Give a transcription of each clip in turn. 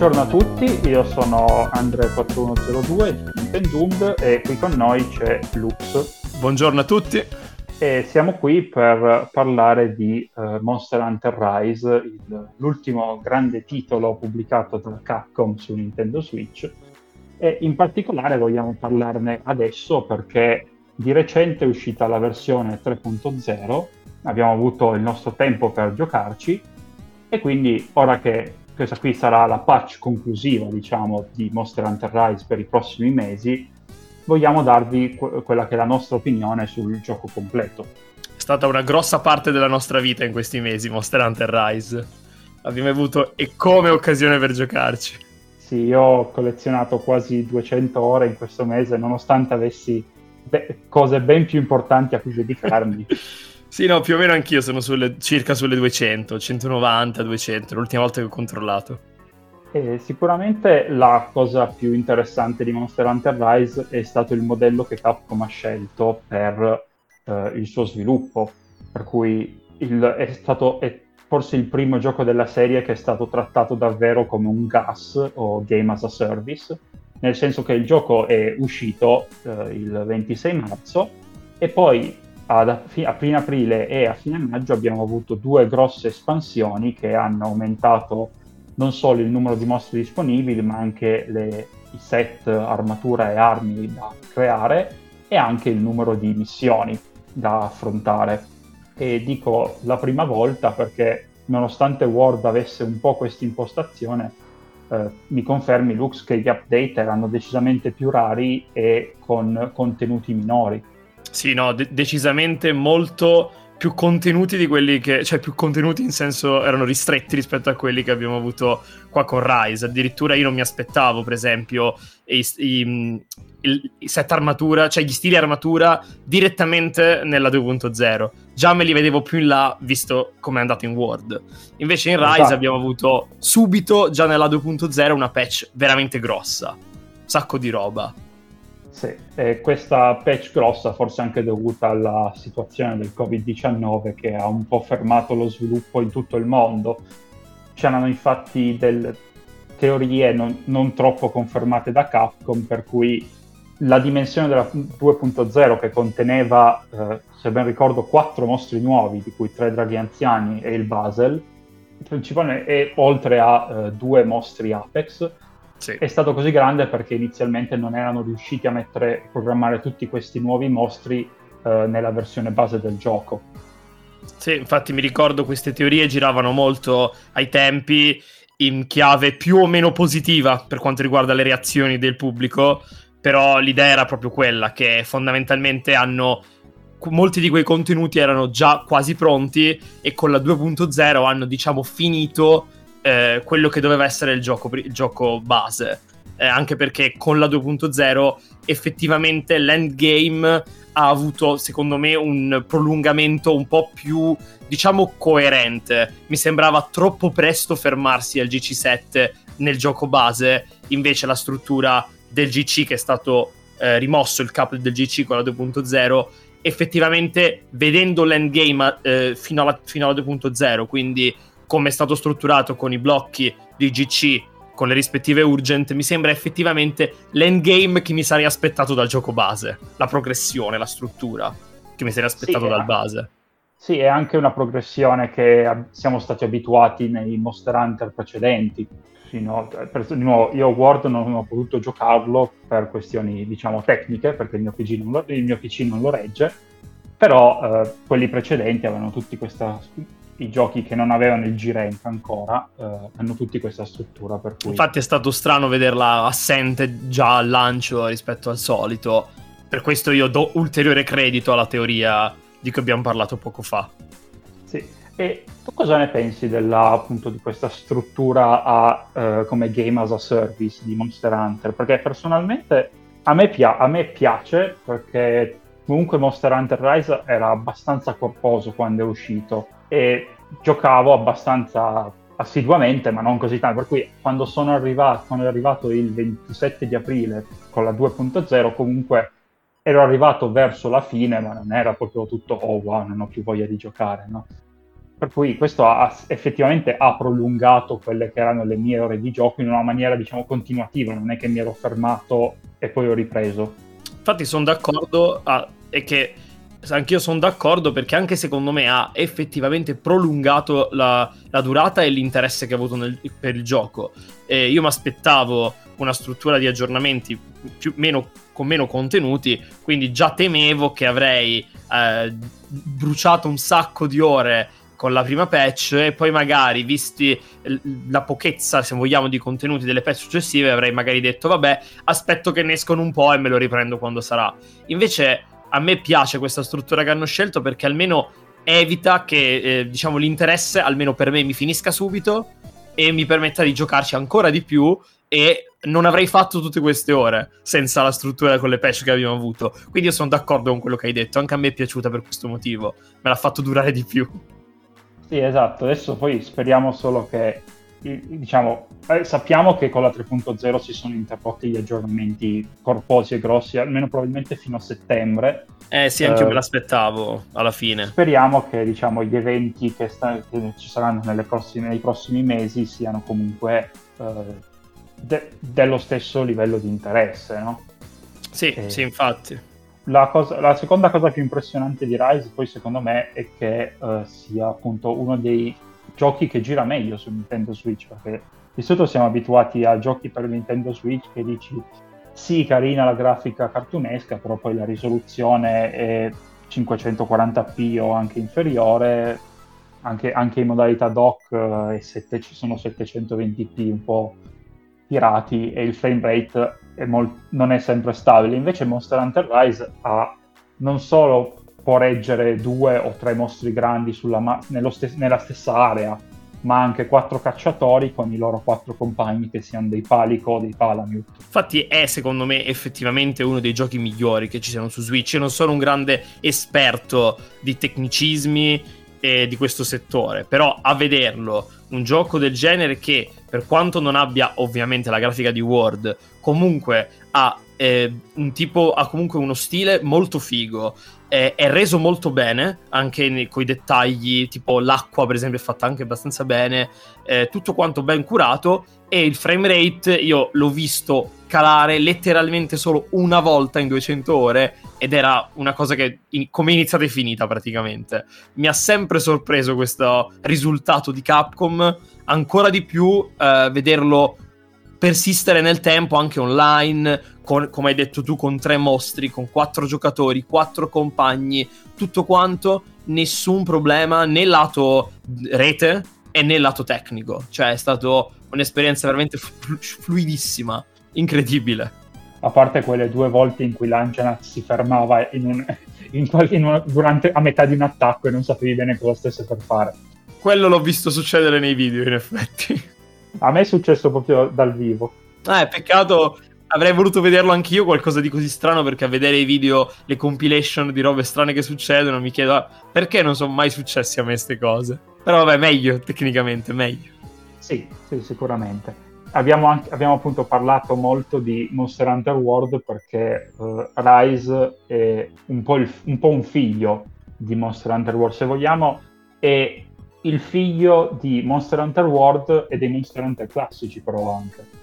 Buongiorno a tutti, io sono Andre4102 di Nintendund e qui con noi c'è Lux. Buongiorno a tutti. E siamo qui per parlare di uh, Monster Hunter Rise, il, l'ultimo grande titolo pubblicato da Capcom su Nintendo Switch. E in particolare vogliamo parlarne adesso perché di recente è uscita la versione 3.0, abbiamo avuto il nostro tempo per giocarci e quindi ora che questa qui sarà la patch conclusiva, diciamo, di Monster Hunter Rise per i prossimi mesi, vogliamo darvi que- quella che è la nostra opinione sul gioco completo. È stata una grossa parte della nostra vita in questi mesi, Monster Hunter Rise. Abbiamo avuto e come occasione per giocarci. Sì, io ho collezionato quasi 200 ore in questo mese, nonostante avessi be- cose ben più importanti a cui dedicarmi. Sì, no, più o meno anch'io sono sulle, circa sulle 200, 190, 200, l'ultima volta che ho controllato. E sicuramente la cosa più interessante di Monster Hunter Rise è stato il modello che Capcom ha scelto per eh, il suo sviluppo, per cui il, è stato è forse il primo gioco della serie che è stato trattato davvero come un GAS o Game as a Service, nel senso che il gioco è uscito eh, il 26 marzo e poi ad, a fine aprile e a fine maggio abbiamo avuto due grosse espansioni che hanno aumentato non solo il numero di mostri disponibili, ma anche le, i set, armatura e armi da creare e anche il numero di missioni da affrontare. E dico la prima volta perché nonostante Word avesse un po' questa impostazione, eh, mi confermi Lux che gli update erano decisamente più rari e con contenuti minori. Sì, no, de- decisamente molto più contenuti di quelli che, cioè più contenuti in senso erano ristretti rispetto a quelli che abbiamo avuto qua con Rise. Addirittura io non mi aspettavo, per esempio, i, i, i set armatura, cioè gli stili armatura direttamente nella 2.0. Già me li vedevo più in là, visto come è andato in Word. Invece in Rise esatto. abbiamo avuto subito, già nella 2.0, una patch veramente grossa. Un sacco di roba. Sì, e questa patch grossa forse anche dovuta alla situazione del Covid-19 che ha un po' fermato lo sviluppo in tutto il mondo. C'erano infatti delle teorie non, non troppo confermate da Capcom per cui la dimensione della 2.0 che conteneva, eh, se ben ricordo, quattro mostri nuovi, di cui tre draghi anziani e il Basel, principalmente, e oltre a eh, due mostri Apex, sì. è stato così grande perché inizialmente non erano riusciti a mettere, programmare tutti questi nuovi mostri eh, nella versione base del gioco. Sì, infatti mi ricordo queste teorie giravano molto ai tempi in chiave più o meno positiva per quanto riguarda le reazioni del pubblico, però l'idea era proprio quella che fondamentalmente hanno molti di quei contenuti erano già quasi pronti e con la 2.0 hanno diciamo finito eh, quello che doveva essere il gioco, il gioco base. Eh, anche perché con la 2.0 effettivamente l'endgame ha avuto secondo me un prolungamento un po' più diciamo coerente mi sembrava troppo presto fermarsi al GC7 nel gioco base invece la struttura del GC che è stato eh, rimosso il capo del GC con la 2.0 effettivamente vedendo l'endgame eh, fino, alla, fino alla 2.0 quindi come è stato strutturato con i blocchi di GC, con le rispettive urgent, mi sembra effettivamente l'endgame che mi sarei aspettato dal gioco base, la progressione, la struttura che mi sarei aspettato sì, dal base. Sì, è anche una progressione che siamo stati abituati nei Monster Hunter precedenti. Fino, per, di nuovo, io Word non ho potuto giocarlo per questioni, diciamo, tecniche, perché il mio PC non lo, mio PC non lo regge, però eh, quelli precedenti avevano tutti questa i giochi che non avevano il G-Rank ancora eh, hanno tutti questa struttura. Per cui... Infatti è stato strano vederla assente già al lancio rispetto al solito. Per questo io do ulteriore credito alla teoria di cui abbiamo parlato poco fa. Sì, e tu cosa ne pensi della, appunto, di questa struttura a, uh, come game as a service di Monster Hunter? Perché personalmente a me, pia- a me piace perché comunque Monster Hunter Rise era abbastanza corposo quando è uscito e giocavo abbastanza assiduamente, ma non così tanto. Per cui quando sono arrivato, quando è arrivato il 27 di aprile con la 2.0, comunque ero arrivato verso la fine, ma non era proprio tutto oh wow, non ho più voglia di giocare, no? per cui questo ha, effettivamente ha prolungato quelle che erano le mie ore di gioco in una maniera, diciamo, continuativa, non è che mi ero fermato e poi ho ripreso. Infatti sono d'accordo a, e che anch'io sono d'accordo perché anche secondo me ha effettivamente prolungato la, la durata e l'interesse che ho avuto nel, per il gioco. E io mi aspettavo una struttura di aggiornamenti più, meno, con meno contenuti, quindi già temevo che avrei eh, bruciato un sacco di ore con la prima patch e poi magari, visti la pochezza, se vogliamo, di contenuti delle patch successive, avrei magari detto, vabbè, aspetto che ne escono un po' e me lo riprendo quando sarà. Invece a me piace questa struttura che hanno scelto perché almeno evita che, eh, diciamo, l'interesse, almeno per me, mi finisca subito e mi permetta di giocarci ancora di più e non avrei fatto tutte queste ore senza la struttura con le patch che abbiamo avuto. Quindi io sono d'accordo con quello che hai detto, anche a me è piaciuta per questo motivo, me l'ha fatto durare di più. Sì, esatto, adesso poi speriamo solo che diciamo, eh, sappiamo che con la 3.0 si sono interrotti gli aggiornamenti corposi e grossi, almeno probabilmente fino a settembre. Eh sì, anche io me eh, l'aspettavo alla fine. Speriamo che diciamo, gli eventi che, sta- che ci saranno prossime, nei prossimi mesi siano comunque eh, de- dello stesso livello di interesse, no? Sì, e sì, infatti. La, cosa, la, seconda cosa più impressionante di Rise, poi secondo me, è che uh, sia appunto uno dei giochi che gira meglio su Nintendo Switch, perché di solito siamo abituati a giochi per Nintendo Switch che dici sì, carina la grafica cartunesca, però poi la risoluzione è 540p o anche inferiore, anche, anche in modalità dock eh, sette, ci sono 720p un po' tirati e il frame rate è molt- non è sempre stabile. Invece Monster Hunter Rise ha non solo può reggere due o tre mostri grandi ma- stes- nella stessa area, ma anche quattro cacciatori con i loro quattro compagni che siano dei Palico o dei Palamute. Infatti è secondo me effettivamente uno dei giochi migliori che ci siano su Switch. Io non sono un grande esperto di tecnicismi e di questo settore, però a vederlo, un gioco del genere che per quanto non abbia ovviamente la grafica di Word, comunque ha eh, un tipo, ha comunque uno stile molto figo è, è reso molto bene, anche con i dettagli, tipo l'acqua per esempio è fatta anche abbastanza bene, eh, tutto quanto ben curato e il frame rate io l'ho visto calare letteralmente solo una volta in 200 ore ed era una cosa che in, come iniziata e finita praticamente. Mi ha sempre sorpreso questo risultato di Capcom, ancora di più eh, vederlo persistere nel tempo anche online, con, come hai detto tu, con tre mostri, con quattro giocatori, quattro compagni, tutto quanto, nessun problema né lato rete e né lato tecnico. Cioè è stata un'esperienza veramente fluidissima, incredibile. A parte quelle due volte in cui l'Anjanat si fermava in un, in in una, durante, a metà di un attacco e non sapevi bene cosa stesse per fare. Quello l'ho visto succedere nei video, in effetti. A me è successo proprio dal vivo. Eh, peccato. Avrei voluto vederlo anch'io, qualcosa di così strano, perché a vedere i video, le compilation di robe strane che succedono, mi chiedo ah, perché non sono mai successi a me queste cose. Però vabbè, meglio, tecnicamente, meglio. Sì, sì, sicuramente. Abbiamo, anche, abbiamo appunto parlato molto di Monster Hunter World perché uh, Rise è un po, il, un po' un figlio di Monster Hunter World, se vogliamo, e il figlio di Monster Hunter World e dei Monster Hunter classici, però anche.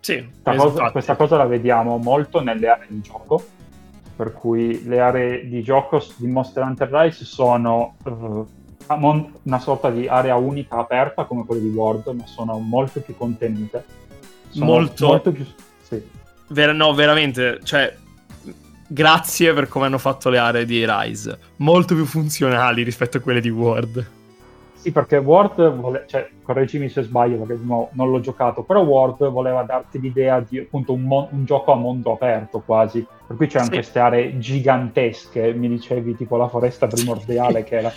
Sì, cosa, questa cosa la vediamo molto nelle aree di gioco, per cui le aree di gioco di Monster Hunter Rise sono uh, una sorta di area unica aperta come quelle di World, ma sono molto più contenute. Sono molto, molto più... Sì. Ver- no, veramente, cioè, grazie per come hanno fatto le aree di Rise, molto più funzionali rispetto a quelle di World. Sì, perché Word, vole... cioè, correggimi se sbaglio perché no, non l'ho giocato, però Word voleva darti l'idea di appunto un, mon- un gioco a mondo aperto quasi, per cui c'erano sì. queste aree gigantesche, mi dicevi tipo la foresta primordiale che era...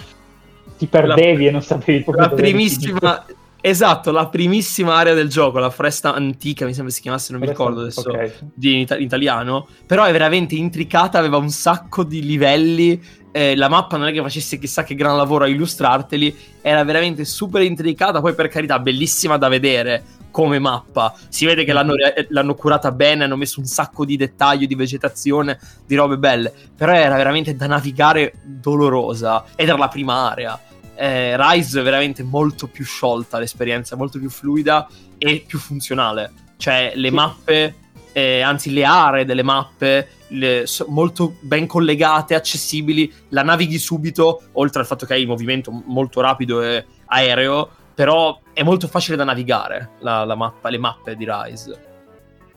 ti perdevi la... e non sapevi proprio La primissima... Esatto, la primissima area del gioco, la foresta antica, mi sembra si chiamasse, non foresta, mi ricordo adesso okay. di, in italiano, però è veramente intricata, aveva un sacco di livelli eh, la mappa non è che facesse chissà che gran lavoro a illustrarteli, era veramente super intricata, poi per carità bellissima da vedere come mappa, si vede che l'hanno, l'hanno curata bene, hanno messo un sacco di dettaglio, di vegetazione, di robe belle, però era veramente da navigare dolorosa ed era la prima area. eh, Rise è veramente molto più sciolta l'esperienza, molto più fluida e più funzionale. Cioè le mappe, eh, anzi le aree delle mappe, le, molto ben collegate, accessibili, la navighi subito, oltre al fatto che hai il movimento molto rapido e aereo, però è molto facile da navigare la, la mappa, le mappe di Rise.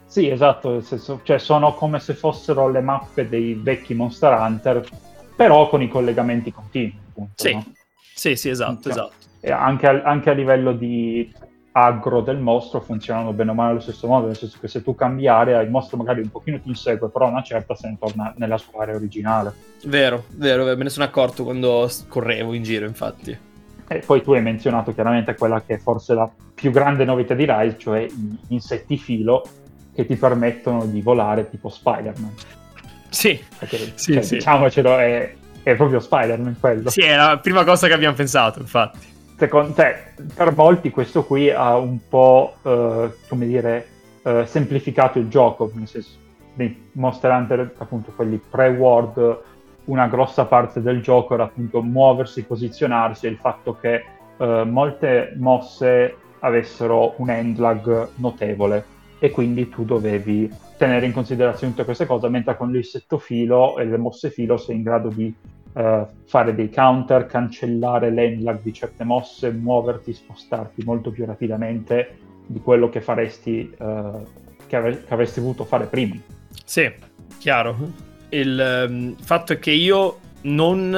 Sì, esatto, senso, cioè sono come se fossero le mappe dei vecchi Monster Hunter, però con i collegamenti continui. Appunto, sì. No? Sì, sì, esatto, cioè, esatto. Anche a, anche a, livello di aggro del mostro funzionano bene o male allo stesso modo, nel senso che se tu cambi area il mostro magari un pochino ti insegue, però una certa se ne torna nella sua area originale. Vero, vero, me ne sono accorto quando correvo in giro, infatti. E poi tu hai menzionato chiaramente quella che è forse la più grande novità di Rise, cioè gli insetti filo che ti permettono di volare tipo Spider-Man. Sì, Perché, sì, cioè, sì. diciamocelo, è, è proprio Spider-Man quello. Sì, è la prima cosa che abbiamo pensato, infatti. Secondo te, per molti questo qui ha un po', eh, come dire, eh, semplificato il gioco, nel senso, nei Monster Hunter, appunto, quelli pre-World, una grossa parte del gioco era appunto muoversi, posizionarsi e il fatto che eh, molte mosse avessero un end lag notevole e quindi tu dovevi tenere in considerazione tutte queste cose, mentre con l'insetto filo e le mosse filo sei in grado di uh, fare dei counter, cancellare l'endlag di certe mosse, muoverti, spostarti molto più rapidamente di quello che faresti, uh, che, ave- che, avresti voluto fare prima. Sì, chiaro. Il um, fatto è che io non,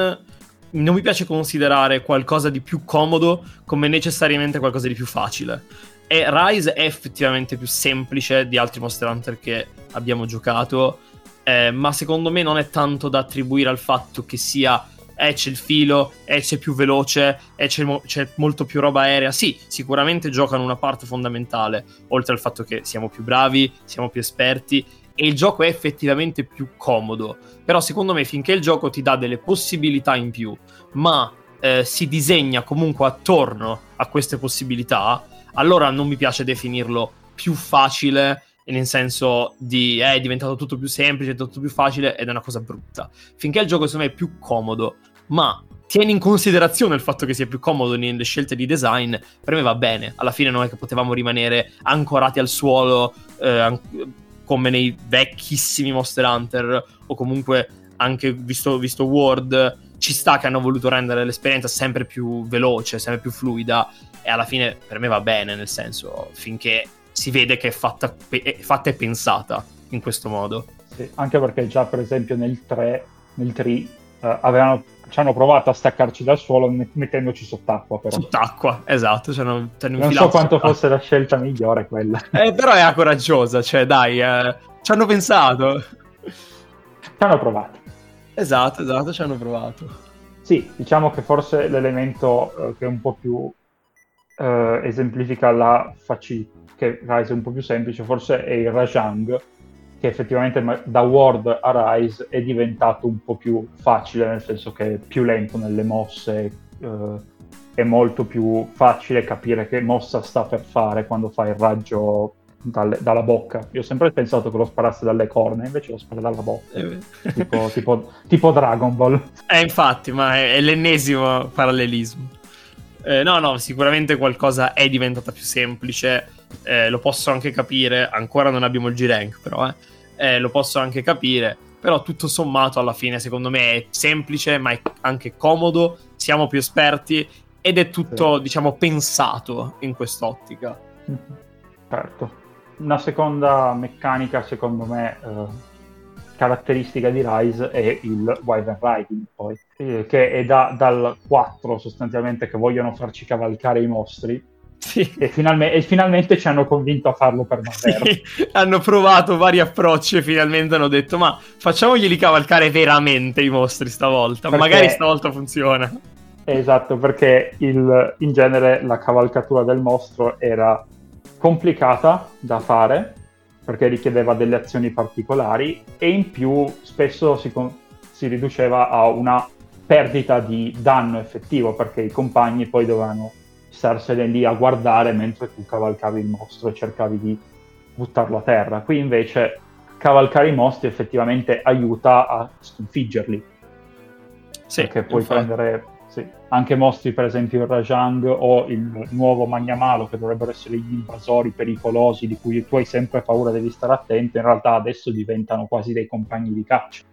non mi piace considerare qualcosa di più comodo come necessariamente qualcosa di più facile e Rise è effettivamente più semplice di altri Monster Hunter che abbiamo giocato, eh, ma secondo me non è tanto da attribuire al fatto che sia eh, c'è il filo, eh, c'è più veloce, eh, c'è, mo- c'è, molto più roba aerea. Sì, sicuramente giocano una parte fondamentale, oltre al fatto che siamo più bravi, siamo più esperti e il gioco è effettivamente più comodo. Però secondo me finché il gioco ti dà delle possibilità in più, ma eh, si disegna comunque attorno a queste possibilità, allora non mi piace definirlo più facile nel senso di eh, è diventato tutto più semplice, è tutto più facile ed è una cosa brutta. Finché il gioco secondo me è più comodo, ma tieni in considerazione il fatto che sia più comodo nelle scelte di design, per me va bene. Alla fine non è che potevamo rimanere ancorati al suolo eh, come nei vecchissimi Monster Hunter o comunque anche visto, visto World ci sta che hanno voluto rendere l'esperienza sempre più veloce, sempre più fluida e alla fine per me va bene, nel senso, finché si vede che è fatta, è fatta e pensata in questo modo. Sì, anche perché già per esempio nel 3, nel 3 uh, eh, avevano, ci hanno provato a staccarci dal suolo mettendoci sott'acqua. Però. Sott'acqua, esatto. Cioè non, non so quanto fosse la scelta migliore quella. Eh, però è coraggiosa, cioè dai, eh, ci hanno pensato. Ci hanno provato. Esatto, esatto, ci hanno provato. Sì, diciamo che forse l'elemento uh, che è un po' più uh, esemplifica la facilità, che Rise è un po' più semplice, forse è il Rajang, che effettivamente da Word a Rise è diventato un po' più facile, nel senso che è più lento nelle mosse, uh, è molto più facile capire che mossa sta per fare quando fa il raggio dalle, dalla bocca. Io ho sempre pensato che lo sparasse dalle corna, invece lo spara dalla bocca. Eh tipo, tipo, tipo, Dragon Ball. Eh, infatti, ma è, è l'ennesimo parallelismo. Eh, no, no, sicuramente qualcosa è diventata più semplice. Eh, lo posso anche capire. Ancora non abbiamo il G-Rank, però, eh. eh. lo posso anche capire. Però tutto sommato, alla fine, secondo me è semplice, ma è anche comodo. Siamo più esperti ed è tutto, sì. diciamo, pensato in quest'ottica. Certo. Una seconda meccanica, secondo me, eh, caratteristica di Rise è il Wyvern Riding, poi, eh, che è da, dal 4 sostanzialmente che vogliono farci cavalcare i mostri. Sì. E, finalme- e, finalmente ci hanno convinto a farlo per davvero. Sì, hanno provato vari approcci e finalmente hanno detto: Ma facciamoglieli cavalcare veramente i mostri stavolta. Perché... Magari stavolta funziona. Esatto, perché il, in genere la cavalcatura del mostro era complicata da fare perché richiedeva delle azioni particolari e in più spesso si, con- si riduceva a una perdita di danno effettivo perché i compagni poi dovevano starsene lì a guardare mentre tu cavalcavi il mostro e cercavi di buttarlo a terra. Qui invece cavalcare i mostri effettivamente aiuta a sconfiggerli. Sì, perché puoi infatti. prendere sì. Anche mostri, per esempio, il Rajang o il nuovo Magnamalo, che dovrebbero essere gli invasori pericolosi di cui tu hai sempre paura, devi stare attento, in realtà adesso diventano quasi dei compagni di caccia.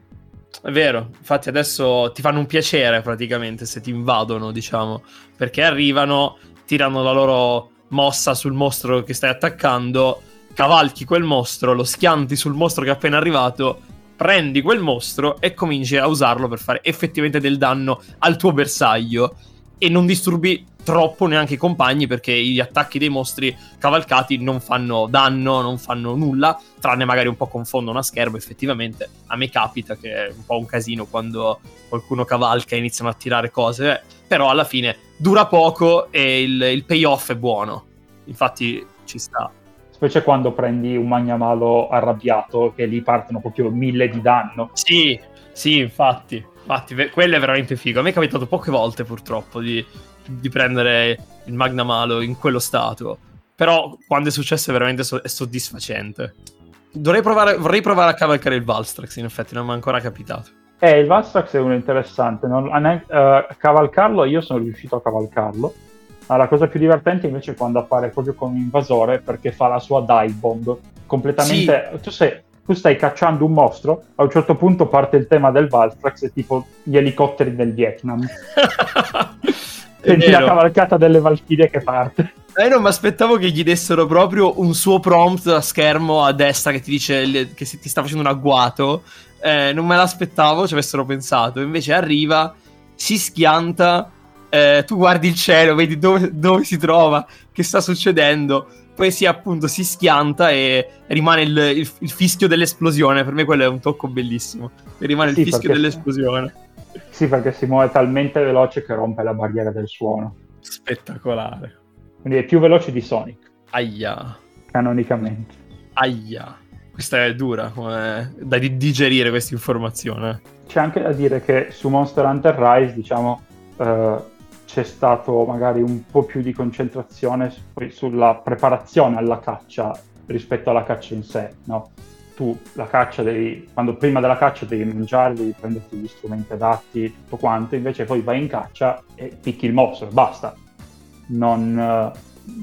È vero, infatti adesso ti fanno un piacere praticamente se ti invadono, diciamo, perché arrivano, tirano la loro mossa sul mostro che stai attaccando, cavalchi quel mostro, lo schianti sul mostro che è appena arrivato prendi quel mostro e cominci a usarlo per fare effettivamente del danno al tuo bersaglio e non disturbi troppo neanche i compagni perché gli attacchi dei mostri cavalcati non fanno danno, non fanno nulla, tranne magari un po' confondono a schermo effettivamente. A me capita che è un po' un casino quando qualcuno cavalca e iniziano a tirare cose, però alla fine dura poco e il, il payoff è buono. Infatti ci sta specie quando prendi un magnamalo arrabbiato che lì partono proprio mille di danno. Sì, sì, infatti. Infatti, quello è veramente figo. A me è capitato poche volte purtroppo di, di prendere il magnamalo in quello stato. Però quando è successo è veramente so- è soddisfacente. Provare, vorrei provare a cavalcare il Valstrax, in effetti, non mi è ancora capitato. Eh, il Valstrax è uno interessante. Non, uh, cavalcarlo, io sono riuscito a cavalcarlo ma la cosa più divertente invece è quando appare proprio come invasore perché fa la sua dive bomb. Completamente... Sì. Tu, sei, tu stai cacciando un mostro, a un certo punto parte il tema del Valstrax, è tipo gli elicotteri del Vietnam. Senti la cavalcata delle Valchirie che parte. Eh, non mi aspettavo che gli dessero proprio un suo prompt a schermo a destra che ti dice che ti sta facendo un agguato. Eh, non me l'aspettavo, ci avessero pensato. Invece arriva, si schianta eh, tu guardi il cielo, vedi dove, dove, si trova, che sta succedendo, poi si appunto si schianta e rimane il, il, il, fischio dell'esplosione. Per me quello è un tocco bellissimo. E rimane sì, il fischio dell'esplosione. Sì, perché si muove talmente veloce che rompe la barriera del suono. Spettacolare. Quindi è più veloce di Sonic. Aia. Canonicamente. Aia. Questa è dura come... da digerire questa informazione. C'è anche da dire che su Monster Hunter Rise, diciamo, eh, c'è stato magari un po' più di concentrazione sulla preparazione alla caccia rispetto alla caccia in sé, no? Tu la caccia devi, quando prima della caccia devi mangiare, devi prenderti gli strumenti adatti, tutto quanto, invece poi vai in caccia e picchi il mostro, basta. Non,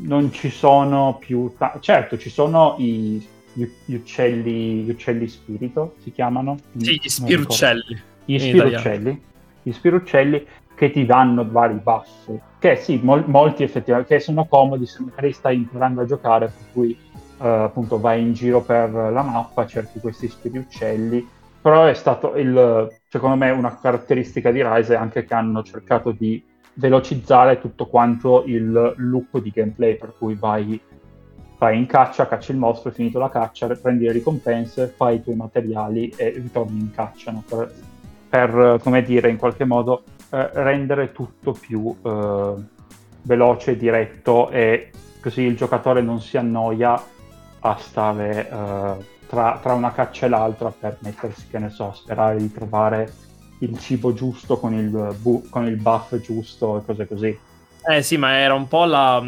non ci sono più... Ta- certo, ci sono i, gli, gli, uccelli, gli uccelli spirito, si chiamano? Sì, gli spiruccelli. Gli spiruccelli. Gli spiruccelli che ti danno vari buff, che sì, mol- molti effettivamente, che sono comodi se magari stai imparando a giocare, per cui uh, appunto vai in giro per la mappa, cerchi questi spiriuccelli, però è stato il, secondo me una caratteristica di Rise è anche che hanno cercato di velocizzare tutto quanto il loop di gameplay, per cui vai, vai in caccia, cacci il mostro, finito la caccia, prendi le ricompense, fai i tuoi materiali e ritorni in caccia, no? per, per, come dire, in qualche modo eh, rendere tutto più eh, veloce, diretto e così il giocatore non si annoia a stare eh, tra, tra, una caccia e l'altra per mettersi, che ne so, sperare di trovare il cibo giusto con il, bu- con il buff giusto e cose così. Eh sì, ma era un po' la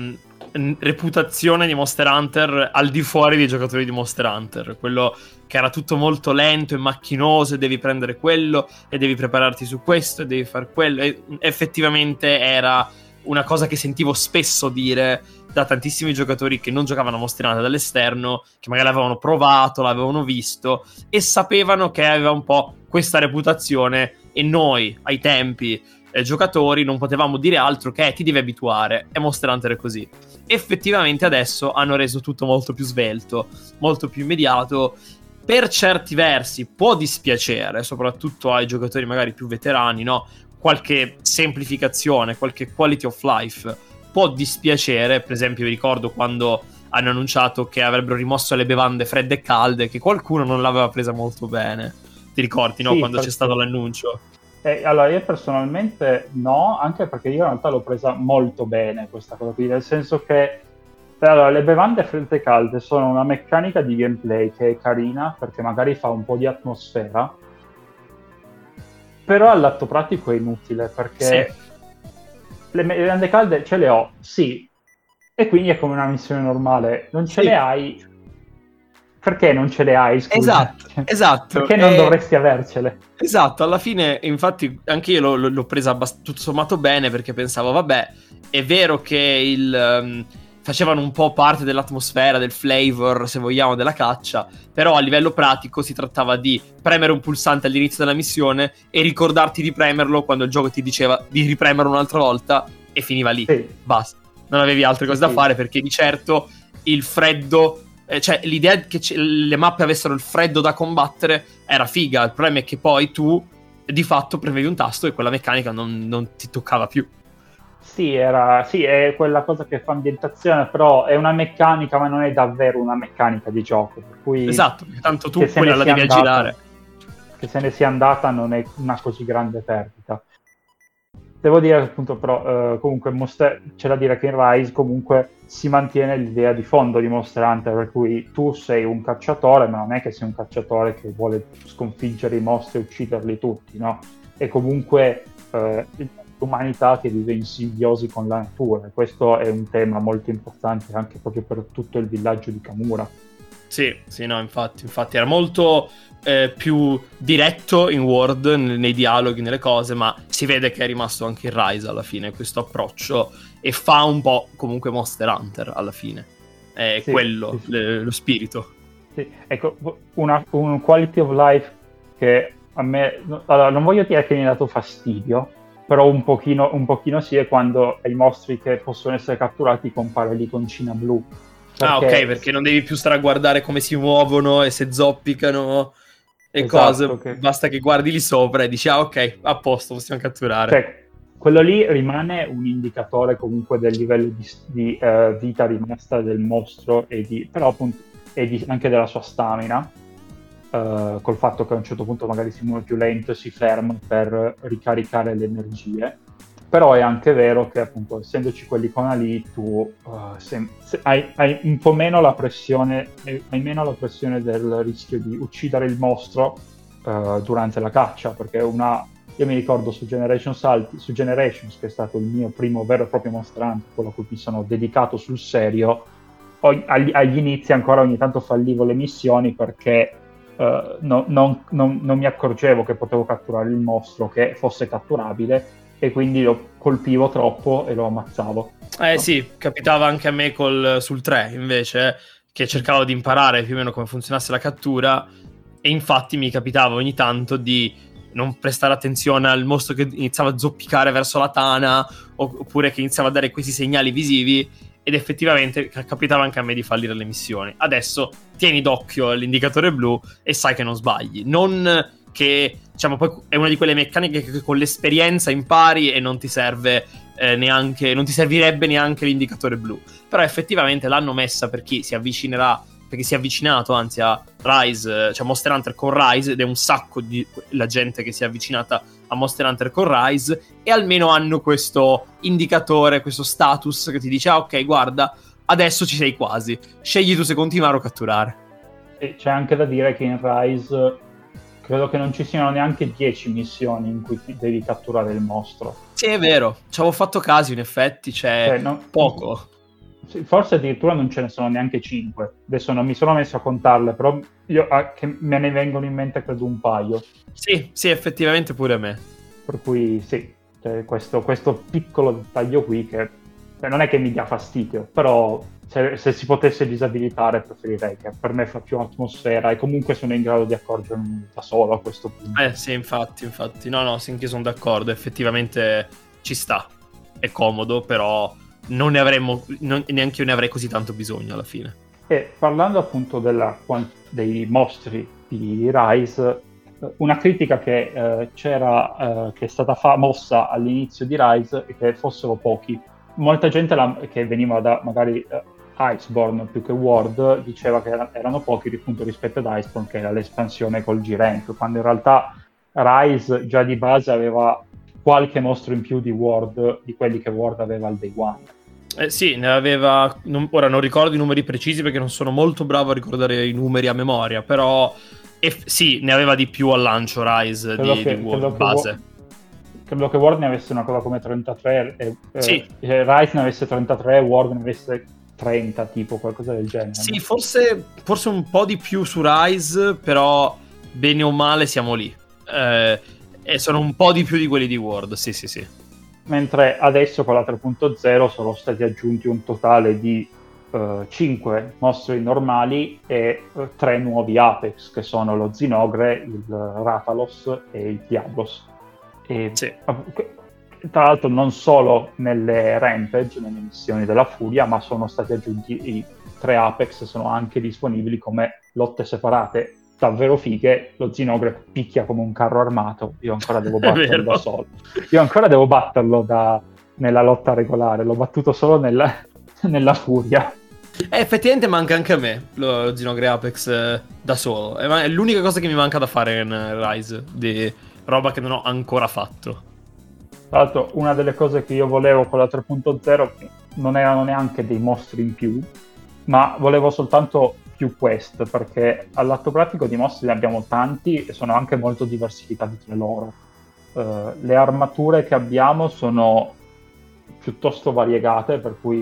reputazione di Monster Hunter al di fuori dei giocatori di Monster Hunter. Quello che era tutto molto lento e macchinoso, e devi prendere quello e devi prepararti su questo e devi fare quello. E effettivamente era una cosa che sentivo spesso dire da tantissimi giocatori che non giocavano a Monster Hunter dall'esterno, che magari l'avevano provato, l'avevano visto e sapevano che aveva un po' questa reputazione e noi ai tempi eh, giocatori non potevamo dire altro che eh, ti devi abituare e Monster Hunter così effettivamente adesso hanno reso tutto molto più svelto molto più immediato. Per certi versi può dispiacere soprattutto ai giocatori magari più veterani no? qualche semplificazione qualche quality of life può dispiacere. Per esempio vi ricordo quando hanno annunciato che avrebbero rimosso le bevande fredde e calde che qualcuno non l'aveva presa molto bene. Ti ricordi no? Sì, quando c'è stato l'annuncio eh, allora, io personalmente no, anche perché io in realtà l'ho presa molto bene questa cosa qui, nel senso che allora, le bevande fredde e calde sono una meccanica di gameplay che è carina perché magari fa un po' di atmosfera, però all'atto pratico è inutile perché sì. le bevande calde ce le ho, sì, e quindi è come una missione normale, non ce sì. le hai, perché non ce le hai? Scusa? Esatto, esatto. perché non eh, dovresti avercele? Esatto, alla fine, infatti, anche io l'ho, l'ho presa abbast- tutto sommato bene perché pensavo, vabbè, è vero che il. Um, facevano un po' parte dell'atmosfera, del flavor, se vogliamo, della caccia, però a livello pratico si trattava di premere un pulsante all'inizio della missione e ricordarti di premerlo quando il gioco ti diceva di ripremerlo un'altra volta e finiva lì. Sì. Basta. Non avevi altre cose sì. da fare perché di certo il freddo eh, cioè l'idea che c- le mappe avessero il freddo da combattere era figa. Il problema è che poi tu di fatto premevi un tasto e quella meccanica non, non ti toccava più. Sì, era, sì, è quella cosa che fa ambientazione, però è una meccanica, ma non è davvero una meccanica di gioco. Per cui esatto, tanto tu quella la devi andata, aggirare. Che se ne sia andata non è una così grande perdita. Devo dire appunto però eh, comunque Monster, c'è da dire che in Rise comunque si mantiene l'idea di fondo di Monster Hunter per cui tu sei un cacciatore ma non è che sei un cacciatore che vuole sconfiggere i mostri e ucciderli tutti, no? È comunque eh, l'umanità che vive in simbiosi con la natura e questo è un tema molto importante anche proprio per tutto il villaggio di Kamura. Sì, sì, no, infatti, infatti era molto eh, più diretto in Word, nei dialoghi, nelle cose, ma si vede che è rimasto anche in Rise alla fine questo approccio e fa un po' comunque Monster Hunter alla fine. È sì, quello, sì. Le, lo spirito. Sì, ecco, una, un quality of life che a me... Allora, non voglio dire che mi ha dato fastidio, però un pochino, un pochino sì è quando ai mostri che possono essere catturati compare l'iconcina blu. Perché... Ah, ok, perché non devi più stare a guardare come si muovono e se zoppicano e esatto, cose, okay. basta che guardi lì sopra e dici ah ok, a posto, possiamo catturare. Cioè, quello lì rimane un indicatore comunque del livello di, di uh, vita rimasta del mostro e di, però appunto e di, anche della sua stamina, uh, col fatto che a un certo punto magari si muove più lento e si ferma per ricaricare le energie. Però è anche vero che appunto essendoci quell'icona lì tu uh, se, se hai, hai, un po' meno la pressione hai meno la pressione del rischio di uccidere il mostro durante la caccia perché una io mi ricordo su Generations, Alti, su Generations che è stato il mio primo vero e proprio mostrante quello a cui mi sono dedicato sul serio agli, agli inizi ancora ogni tanto fallivo le missioni perché uh, no, non, non, non mi accorgevo che potevo catturare il mostro che fosse catturabile e quindi lo colpivo troppo e lo ammazzavo. Eh no? sì, capitava anche a me col, sul 3 invece, che cercavo di imparare più o meno come funzionasse la cattura e infatti mi capitava ogni tanto di non prestare attenzione al mostro che iniziava a zoppicare verso la tana oppure che iniziava a dare questi segnali visivi ed effettivamente capitava anche a me di fallire le missioni. Adesso tieni d'occhio l'indicatore blu e sai che non sbagli. Non che diciamo poi è una di quelle meccaniche che con l'esperienza impari e non ti serve eh, neanche non ti servirebbe neanche l'indicatore blu però effettivamente l'hanno messa per chi si avvicinerà perché si è avvicinato anzi a Rise cioè Monster Hunter con Rise ed è un sacco di la gente che si è avvicinata a Monster Hunter con Rise e almeno hanno questo indicatore questo status che ti dice ah ok guarda adesso ci sei quasi scegli tu se continuare o catturare e c'è anche da dire che in Rise credo che non ci siano neanche 10 missioni in cui devi catturare il mostro. Sì, è vero, ci avevo fatto caso in effetti, c'è cioè, no, poco. Forse addirittura non ce ne sono neanche 5. Adesso non mi sono messo a contarle, però io, ah, me ne vengono in mente credo un paio. Sì, sì, effettivamente pure a me. Per cui sì, cioè, questo, questo, piccolo dettaglio qui che cioè, non è che mi dia fastidio, però se, se, si potesse disabilitare preferirei che per me fa più atmosfera e comunque sono in grado di accorgermi da solo a questo punto. Eh sì, infatti, infatti. No, no, sì, anche sono d'accordo, effettivamente ci sta. È comodo, però non ne avremmo, non, neanche io ne avrei così tanto bisogno alla fine. E parlando appunto della, dei mostri di Rise, una critica che eh, c'era, eh, che è stata fa- mossa all'inizio di Rise è che fossero pochi. Molta gente la, che veniva da magari eh, Iceborne più che World diceva che erano pochi appunto rispetto ad Iceborne che era l'espansione col G-Rank quando in realtà Rise già di base aveva qualche mostro in più di World di quelli che World aveva al day one eh sì, ne aveva. Non, ora non ricordo i numeri precisi perché non sono molto bravo a ricordare i numeri a memoria, però eh, sì, ne aveva di più al lancio Rise credo di, che, di World base. credo che World ne avesse una cosa come 33 e sì. eh, Rise ne avesse 33 e World ne avesse 30, tipo qualcosa del genere. Sì, forse, forse un po' di più su Rise, però bene o male siamo lì. Eh, e sono un po' di più di quelli di World, sì, sì, sì. Mentre adesso con la 3.0 sono stati aggiunti un totale di eh, 5 mostri normali e eh, 3 nuovi Apex, che sono lo Zinogre, il Ratalos e il Diablos. E, sì. Tra l'altro non solo nelle Rampage, nelle missioni della Furia, ma sono stati aggiunti i 3 Apex, sono anche disponibili come lotte separate davvero fighe, lo Zinogre picchia come un carro armato, io ancora devo batterlo da solo. Io ancora devo batterlo da, nella lotta regolare, l'ho battuto solo nella, nella furia. Eh, effettivamente manca anche a me lo Zinogre Apex eh, da solo. È, è, l'unica cosa che mi manca da fare in Rise, di roba che non ho ancora fatto. Tra l'altro, una delle cose che io volevo con la 3.0 non erano neanche dei mostri in più, ma volevo soltanto più quest, perché all'atto pratico di mostri ne abbiamo tanti e sono anche molto diversificati tra loro. Uh, le armature che abbiamo sono piuttosto variegate, per cui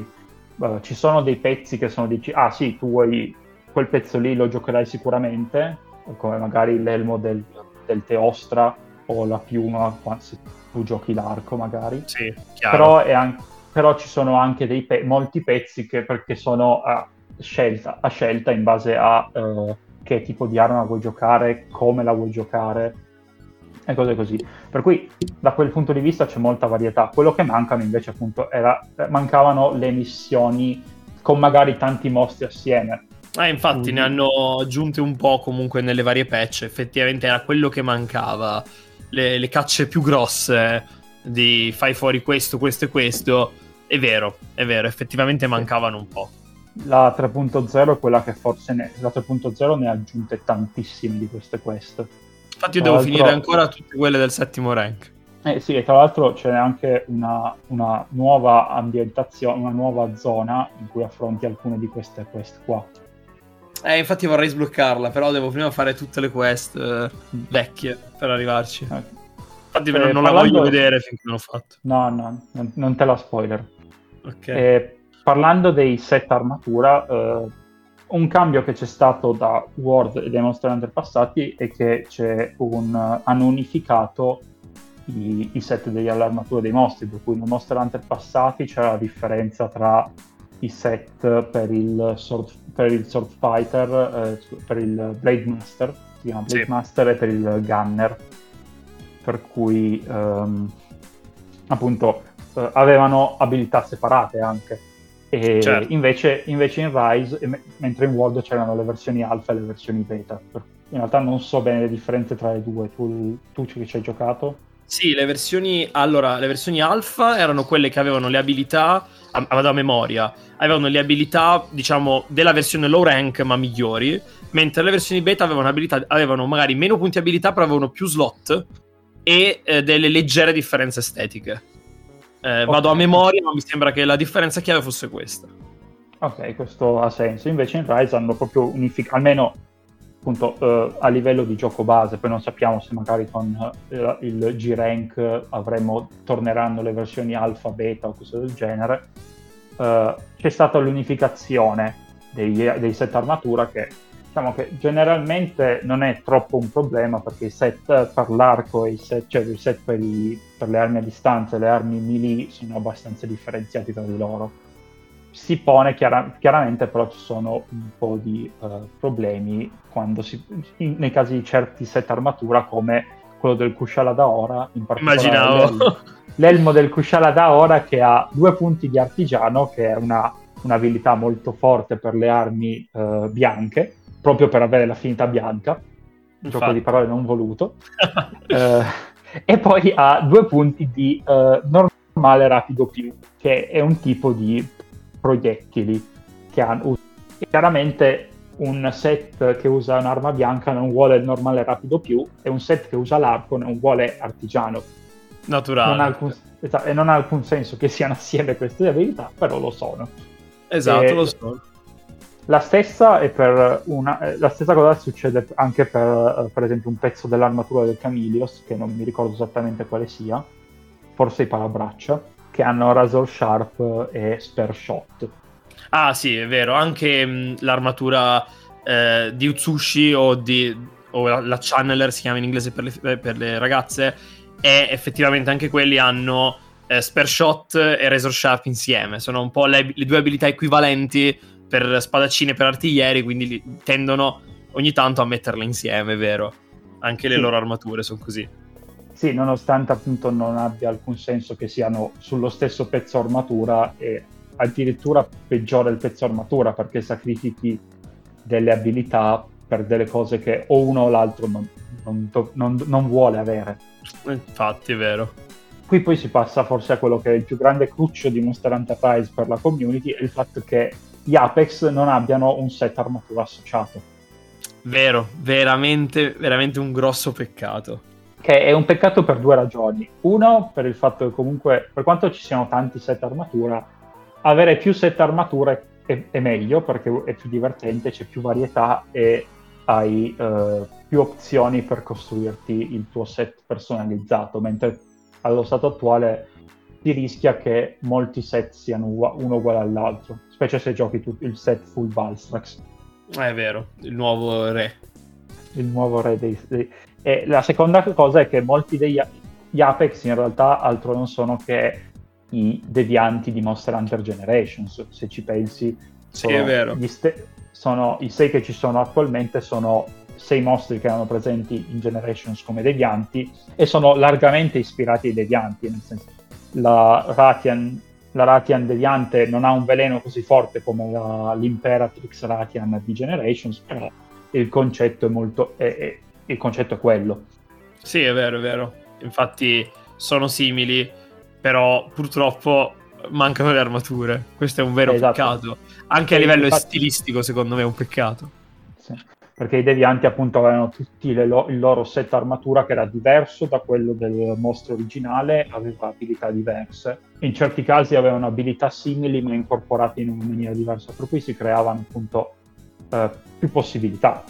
uh, ci sono dei pezzi che sono dici, ah sì, tu vuoi quel pezzo lì lo giocherai sicuramente, come magari l'elmo del, del Teostra o la piuma se tu giochi l'arco magari. Sì, però, an- però, ci sono anche pe- molti pezzi che perché sono... Uh, scelta, a scelta in base a uh, che tipo di arma vuoi giocare, come la vuoi giocare e cose così. Per cui da quel punto di vista c'è molta varietà. Quello che mancano invece appunto era, mancavano le missioni con magari tanti mostri assieme. Ah, infatti mm. ne hanno aggiunte un po' comunque nelle varie patch, effettivamente era quello che mancava, le, le cacce più grosse di fai fuori questo, questo e questo. È vero, è vero, effettivamente mancavano un po' la 3.0 è quella che forse ne, la 3.0 ne ha aggiunte tantissime di queste quest. Infatti io tra devo l'altro... finire ancora tutte quelle del settimo rank. Eh sì, e tra l'altro c'è anche una, una, nuova ambientazione, una nuova zona in cui affronti alcune di queste quest qua. Eh, infatti vorrei sbloccarla, però devo prima fare tutte le quest eh, vecchie per arrivarci. Eh. Infatti non, la voglio vedere finché non l'ho fatto. No, no, non, non te la spoiler. Ok. Eh, parlando dei set armatura, eh, un cambio che c'è stato da World e dai Monster Hunter passati è che un, hanno unificato i, i, set degli armature dei mostri, per cui nei Monster Hunter passati c'era la differenza tra i set per il Sword, per il sword Fighter, eh, per il Blade Master, si chiama Blade sì. Master e per il Gunner, per cui ehm, appunto eh, avevano abilità separate anche e certo. invece, invece, in Rise, mentre in World c'erano le versioni alfa e le versioni beta. In realtà non so bene le differenze tra le due. Tu, tu che ci hai giocato? Sì, le versioni, allora, le versioni alfa erano quelle che avevano le abilità, vado a memoria, avevano le abilità, diciamo, della versione low rank ma migliori, mentre le versioni beta avevano, abilità, avevano magari meno punti abilità però avevano più slot e eh, delle leggere differenze estetiche. Eh, okay. Vado a memoria, ma mi sembra che la differenza chiave fosse questa. Ok, questo ha senso. Invece in Rise hanno proprio unificato, almeno appunto eh, a livello di gioco base, poi non sappiamo se magari con eh, il G-Rank avremo, torneranno le versioni alfa, beta o cose del genere. Eh, c'è stata l'unificazione dei, dei set armatura che diciamo che generalmente non è troppo un problema perché i set per l'arco e i set, cioè i set per, i, per, le armi a distanza e le armi melee sono abbastanza differenziati tra di loro. Si pone chiara, chiaramente però ci sono un po' di uh, problemi quando si, in, nei casi di certi set armatura come quello del Kushala da ora, in particolare l'elmo, l'elmo del Kushala da ora che ha due punti di artigiano che è una un'abilità molto forte per le armi uh, bianche proprio per avere l'affinità bianca, un gioco di parole non voluto, eh, e poi ha due punti di eh, normale rapido più, che è un tipo di proiettili che hanno. Chiaramente un set che usa un'arma bianca non vuole il normale rapido più e un set che usa l'arco non vuole artigiano. Naturale. Non alcun, e non ha alcun senso che siano assieme queste abilità, però lo sono. Esatto, e, lo sono. La stessa, una, eh, la stessa, cosa succede anche per, eh, per, esempio, un pezzo dell'armatura del Camilios, che non mi ricordo esattamente quale sia, forse i parabraccia, che hanno Razor Sharp e Spare Shot. Ah sì, è vero, anche mh, l'armatura eh, di Utsushi o, di, o la, la, Channeler si chiama in inglese per le, per le ragazze e effettivamente anche quelli hanno eh, Spare Shot e Razor Sharp insieme, sono un po' le, le due abilità equivalenti per spadaccine e per artiglieri, quindi tendono ogni tanto a metterle insieme, vero? Anche le sì. loro armature sono così. Sì, nonostante appunto non abbia alcun senso che siano sullo stesso pezzo armatura e addirittura peggiore il pezzo armatura perché sacrifichi delle abilità per delle cose che o uno o l'altro non, non, non, non vuole avere. Infatti, è vero. Qui poi si passa forse a quello che è il più grande cruccio di Monster Hunter Rise per la community, è il fatto che gli Apex non abbiano un set armatura associato. Vero, veramente, veramente un grosso peccato. Che è un peccato per due ragioni. Uno, per il fatto che comunque, per quanto ci siano tanti set armatura, avere più set armature è, è meglio perché è più divertente, c'è più varietà e hai uh, più opzioni per costruirti il tuo set personalizzato, mentre allo stato attuale si rischia che molti set siano uno uguale all'altro, specie se giochi tu il set full Valstrax. È vero, il nuovo re. Il nuovo re dei... dei... E la seconda cosa è che molti degli Apex in realtà altro non sono che i devianti di Monster Hunter Generations, se ci pensi. Sì, è vero. Ste- sono, I sei che ci sono attualmente sono sei mostri che erano presenti in Generations come devianti e sono largamente ispirati ai devianti, nel senso la Ratian, la Ratian deviante non ha un veleno così forte come la, l'Imperatrix Ratian di Generations, però il concetto è molto... È, è, il concetto è quello. Sì, è vero, è vero. Infatti sono simili però purtroppo mancano le armature. Questo è un vero esatto. peccato. Anche a livello infatti... stilistico, secondo me, è un peccato. Sì. Perché i devianti, appunto, avevano tutti lo- il loro set armatura che era diverso da quello del mostro originale, aveva abilità diverse. In certi casi avevano abilità simili, ma incorporate in una maniera diversa, per cui si creavano appunto eh, più possibilità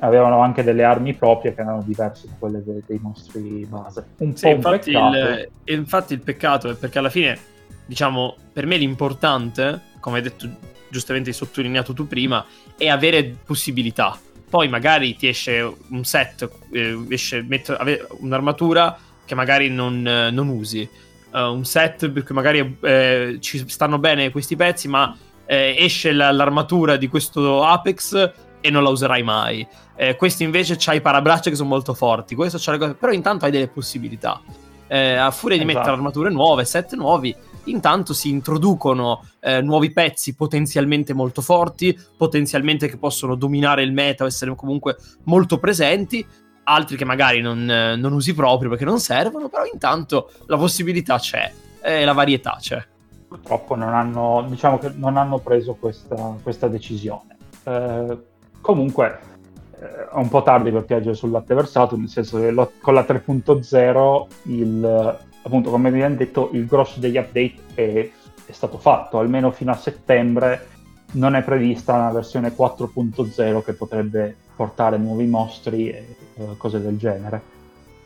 avevano anche delle armi proprie che erano diverse da quelle de- dei mostri base. Un sì, po' infatti, il, infatti il peccato è perché alla fine, diciamo, per me l'importante, come hai detto giustamente hai sottolineato tu prima, è avere possibilità. Poi magari ti esce un set, eh, esce metto, un'armatura che magari non, non usi. Uh, un set perché magari eh, ci stanno bene questi pezzi, ma eh, esce la, l'armatura di questo Apex e non la userai mai. Eh, questo invece c'ha i parabraccia che sono molto forti, questo c'ha le cose, però intanto hai delle possibilità. Eh, a furia di esatto. mettere armature nuove, set nuovi, intanto si introducono eh, nuovi pezzi potenzialmente molto forti, potenzialmente che possono dominare il meta o essere comunque molto presenti, altri che magari non, non usi proprio perché non servono, però intanto la possibilità c'è e la varietà c'è. Purtroppo non hanno, diciamo che non hanno preso questa, questa decisione. Eh, Comunque è eh, un po' tardi per piangere sul latte versato, nel senso che lo, con la 3.0 il, appunto come abbiamo detto il grosso degli update è, è, stato fatto, almeno fino a settembre non è prevista una versione 4.0 che potrebbe portare nuovi mostri e uh, cose del genere.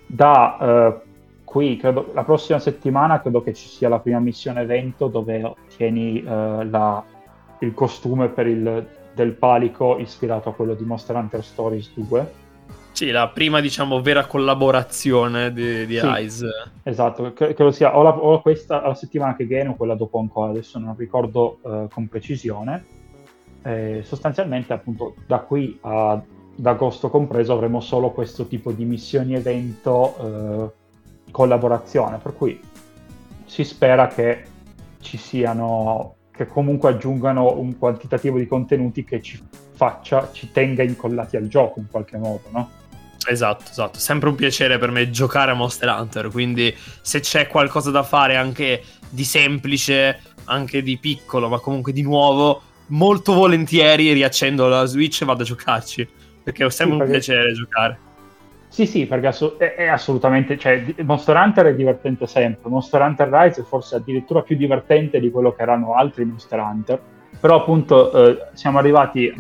Da uh, qui, credo, la prossima settimana credo che ci sia la prima missione evento dove ottieni uh, la, il costume il del palico ispirato a quello di Monster Hunter Stories 2. Sì, la prima, diciamo, vera collaborazione di, di sì, Rise. Esatto, credo sia o, la, o, questa la settimana che viene o quella dopo ancora, adesso non ricordo uh, con precisione. Eh, sostanzialmente, appunto, da qui ad agosto compreso avremo solo questo tipo di missioni evento uh, collaborazione, per cui si spera che ci siano che comunque aggiungano un quantitativo di contenuti che ci faccia, ci tenga incollati al gioco in qualche modo, no? Esatto, esatto. Sempre un piacere per me giocare a Monster Hunter. Quindi, se c'è qualcosa da fare anche di semplice, anche di piccolo, ma comunque di nuovo, molto volentieri riaccendo la Switch e vado a giocarci. Perché è sempre sì, perché... un piacere giocare. Sì, sì, perché è, è, assolutamente, cioè, Monster Hunter è divertente sempre, Monster Hunter Rise è forse addirittura più divertente di quello che erano altri Monster Hunter, però appunto eh, siamo arrivati,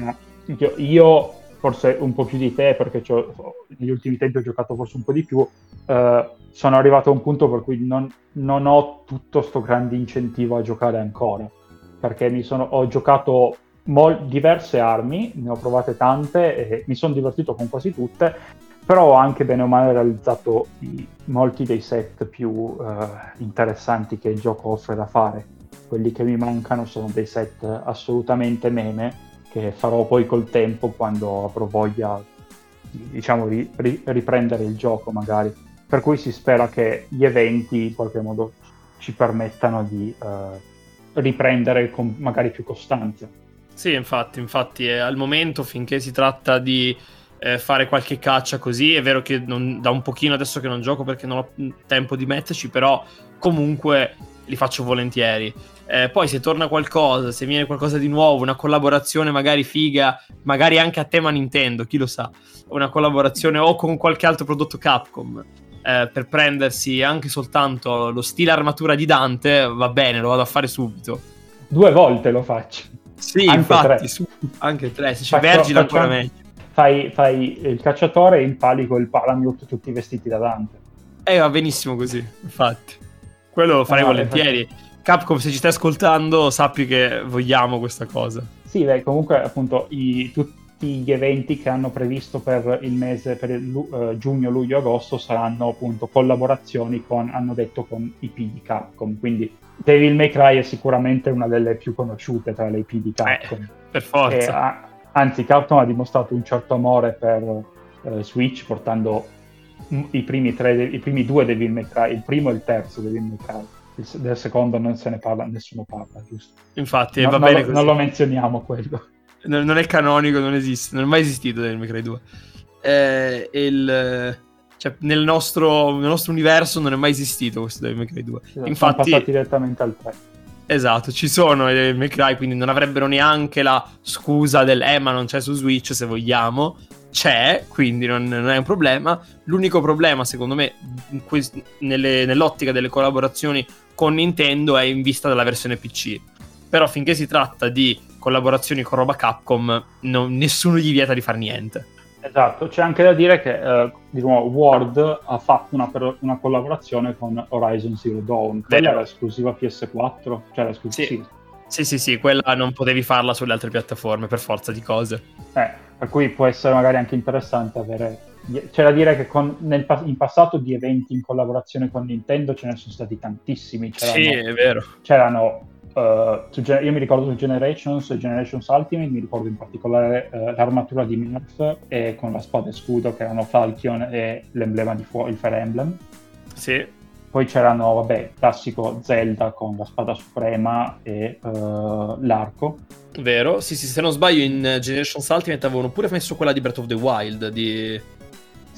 io, io, forse un po' più di te, perché negli ultimi tempi ho giocato forse un po' di più, eh, sono arrivato a un punto per cui non, non ho tutto questo grande incentivo a giocare ancora. perché sono, ho giocato mol- diverse armi, ne ho provate tante e mi sono divertito con quasi tutte, però ho anche bene o male realizzato i, molti dei set più uh, interessanti che il gioco offre da fare. Quelli che mi mancano sono dei set assolutamente meme che farò poi col tempo quando avrò voglia di diciamo, ri- riprendere il gioco magari. Per cui si spera che gli eventi in qualche modo ci permettano di uh, riprendere con magari più costanza. Sì, infatti, infatti al momento finché si tratta di eh, fare qualche caccia così, è vero che non, da un pochino adesso che non gioco perché non ho tempo di metterci, però comunque li faccio volentieri. Eh, poi se torna qualcosa, se viene qualcosa di nuovo, una collaborazione magari figa, magari anche a tema Nintendo, chi lo sa, una collaborazione o con qualche altro prodotto Capcom, eh, per prendersi anche soltanto lo stile armatura di Dante, va bene, lo vado a fare subito. Due volte lo faccio. Sì, anche infatti, tre. Su, anche tre. Se c'è Vergine ancora meglio. Fai, fai, il cacciatore e impali col Palamute tutti vestiti da Dante. Eh, va benissimo così, infatti. Quello lo farei ah, volentieri. Infatti. Capcom, se ci stai ascoltando, sappi che vogliamo questa cosa. Sì, beh, comunque, appunto, i, tutti gli eventi che hanno previsto per il mese, per il, uh, giugno, luglio, agosto, saranno appunto collaborazioni con, hanno detto, con IP di Capcom. Quindi Devil May Cry è sicuramente una delle più conosciute tra le IP di Capcom. Eh, per forza. E, a, anzi, Capcom ha dimostrato un certo amore per uh, Switch portando i primi, tre, i primi due Devil May Cry, il primo e il terzo Devil May Cry. Il, del secondo non se ne parla, nessuno parla, giusto? Infatti, no, va non, bene lo, non lo menzioniamo quello. Non, non, è canonico, non esiste, non è mai esistito May Cry 2. Eh, il cioè, nel nostro, nel nostro, universo non è mai esistito questo May Cry 2. Esatto, Infatti, sono passati direttamente al 3. Esatto, ci sono i Cry, quindi non avrebbero neanche la scusa del eh, ma non c'è su Switch se vogliamo. C'è, quindi non, non è un problema. L'unico problema, secondo me, que- nelle, nell'ottica delle collaborazioni con Nintendo è in vista della versione PC. Però finché si tratta di collaborazioni con roba Capcom, no, nessuno gli vieta di fare niente. Esatto, c'è anche da dire che eh, diciamo, Word ha fatto una, per, una, collaborazione con Horizon Zero Dawn, quella era esclusiva PS4, cioè era esclusiva. Sì. sì, sì, sì, quella non potevi farla sulle altre piattaforme per forza di cose. Eh, per cui può essere magari anche interessante avere... C'è da dire che con, nel, in passato di eventi in collaborazione con Nintendo ce ne sono stati tantissimi. C'erano, sì, è vero. C'erano Uh, io mi ricordo su Generations e Generations Ultimate, mi ricordo in particolare uh, l'armatura di Mirth e con la spada e scudo che erano Falchion e l'emblema di fuoco, il Fire Emblem. Sì. Poi c'erano, vabbè, classico Zelda con la spada suprema e uh, l'arco. Vero, sì, sì, se non sbaglio in Generations Ultimate avevano pure messo quella di Breath of the Wild di,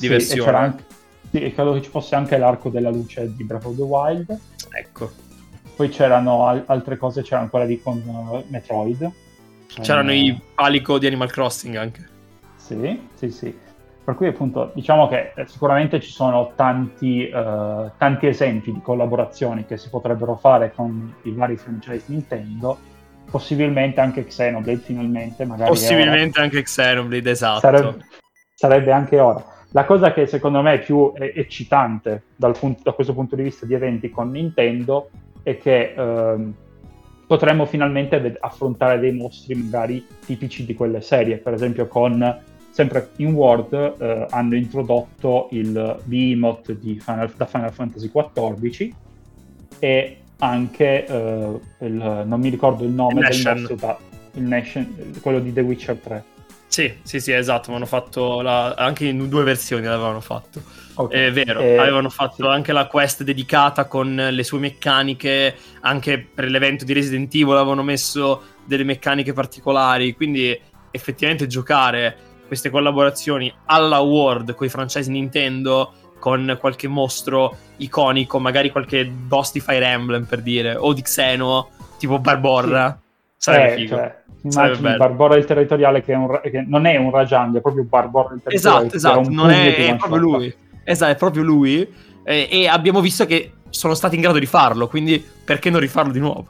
di sì, versione. Anche, sì, credo che ci fosse anche l'arco della luce di Breath of the Wild. Ecco. Poi c'erano al- altre cose, c'erano quella di con uh, Metroid. C'erano i palico di Animal Crossing anche. Sì, sì, sì. Per cui appunto diciamo che eh, sicuramente ci sono tanti, uh, tanti esempi di collaborazioni che si potrebbero fare con i vari franchise Nintendo possibilmente anche Xenoblade finalmente magari possibilmente anche Xenoblade esatto sarebbe, sarebbe, anche ora la cosa che secondo me è più eccitante punto, da questo punto di vista di eventi con Nintendo e che ehm, potremmo finalmente affrontare dei mostri magari tipici di quelle serie, per esempio con sempre in World eh, hanno introdotto il Behemoth Final, da Final Fantasy XIV e anche eh, il, non mi ricordo il nome il del mostro da, il Nation, quello di The Witcher 3 sì, sì, sì, esatto, hanno fatto la... anche in due versioni l'avevano fatto. Okay. È vero, eh, avevano fatto sì. anche la quest dedicata con le sue meccaniche, anche per l'evento di Resident Evil avevano messo delle meccaniche particolari, quindi effettivamente giocare queste collaborazioni alla World con i franchise Nintendo con qualche mostro iconico, magari qualche boss di Fire Emblem per dire, o di Xeno, tipo Barborra, sì. Sarebbe eh, figo. Cioè Immagini Barbora il territoriale che, è un, che, non è un Rajang, è proprio Barbora il territoriale. Esatto, esatto, non è, è proprio lui. Esatto, è proprio lui. E, e, abbiamo visto che sono stati in grado di farlo, quindi perché non rifarlo di nuovo?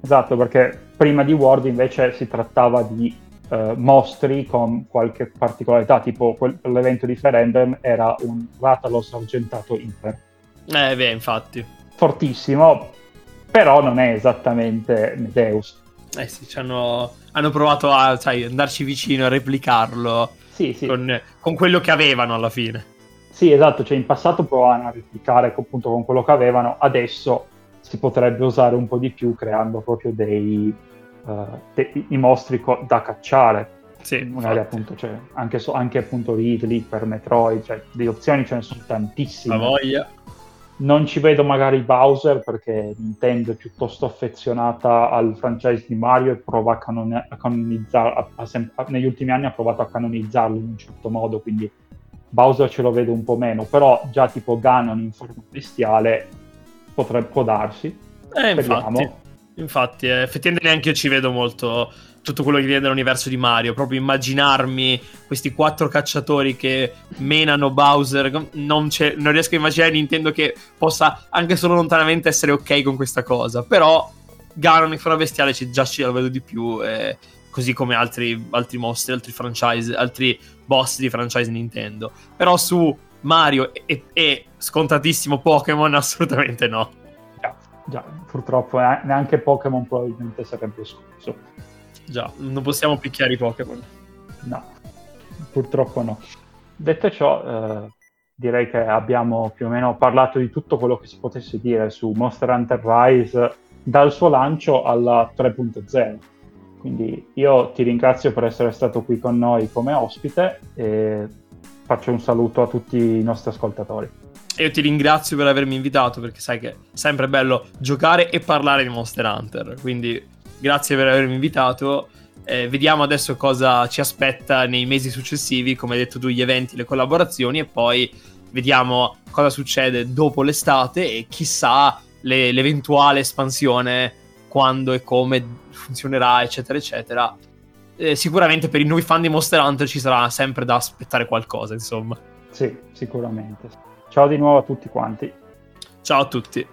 Esatto, perché prima di Ward invece si trattava di uh, mostri con qualche particolarità, tipo quel, l'evento di Ferendem era un Ratalos argentato Inter. Eh beh, infatti. Fortissimo, però non è esattamente Medeus Eh sì, hanno, hanno, provato a sai, andarci vicino, a replicarlo sì, sì. Con, con, quello che avevano alla fine. Sì, esatto, cioè in passato provavano a replicare appunto con quello che avevano, adesso si potrebbe usare un po' di più creando proprio dei, uh, dei i mostri co- da cacciare. Sì, magari infatti. appunto cioè, anche, so, anche appunto Ridley per Metroid, cioè di opzioni ce ne sono tantissime. La voglia. Non ci vedo magari Bowser perché Nintendo è piuttosto affezionata al franchise di Mario e prova a, canon- a canonizzarlo. negli ultimi anni ha provato a canonizzarlo in un certo modo, quindi Bowser ce lo vedo un po' meno, però già tipo Ganon in forma bestiale potrebbe può darsi. Eh, infatti, infatti eh, effettivamente neanche io ci vedo molto tutto quello che viene dall'universo di Mario. Proprio immaginarmi questi quattro cacciatori che menano Bowser. Non, non, riesco a immaginare Nintendo che possa anche solo lontanamente essere ok con questa cosa. Però Ganon in forma bestiale già ci lo vedo di più. Eh, così come altri, altri mostri, altri franchise, altri boss di franchise Nintendo. Però su Mario e, e scontatissimo Pokémon assolutamente no. Già, purtroppo eh, neanche Pokémon probabilmente sarebbe escluso. Già, non possiamo picchiare i Pokémon. No, purtroppo no. Detto ciò, eh, direi che abbiamo più o meno parlato di tutto quello che si potesse dire su Monster Hunter Rise dal suo lancio alla 3.0. Quindi io ti ringrazio per essere stato qui con noi come ospite e faccio un saluto a tutti i nostri ascoltatori. E io ti ringrazio per avermi invitato perché sai che è sempre bello giocare e parlare di Monster Hunter. Quindi grazie per avermi invitato. Eh, vediamo adesso cosa ci aspetta nei mesi successivi, come hai detto tu, gli eventi, le collaborazioni e poi vediamo cosa succede dopo l'estate e chissà le, l'eventuale espansione, quando e come funzionerà, eccetera, eccetera. Eh, sicuramente per i nuovi fan di Monster Hunter ci sarà sempre da aspettare qualcosa, insomma. Sì, sicuramente. Ciao di nuovo a tutti quanti. Ciao a tutti.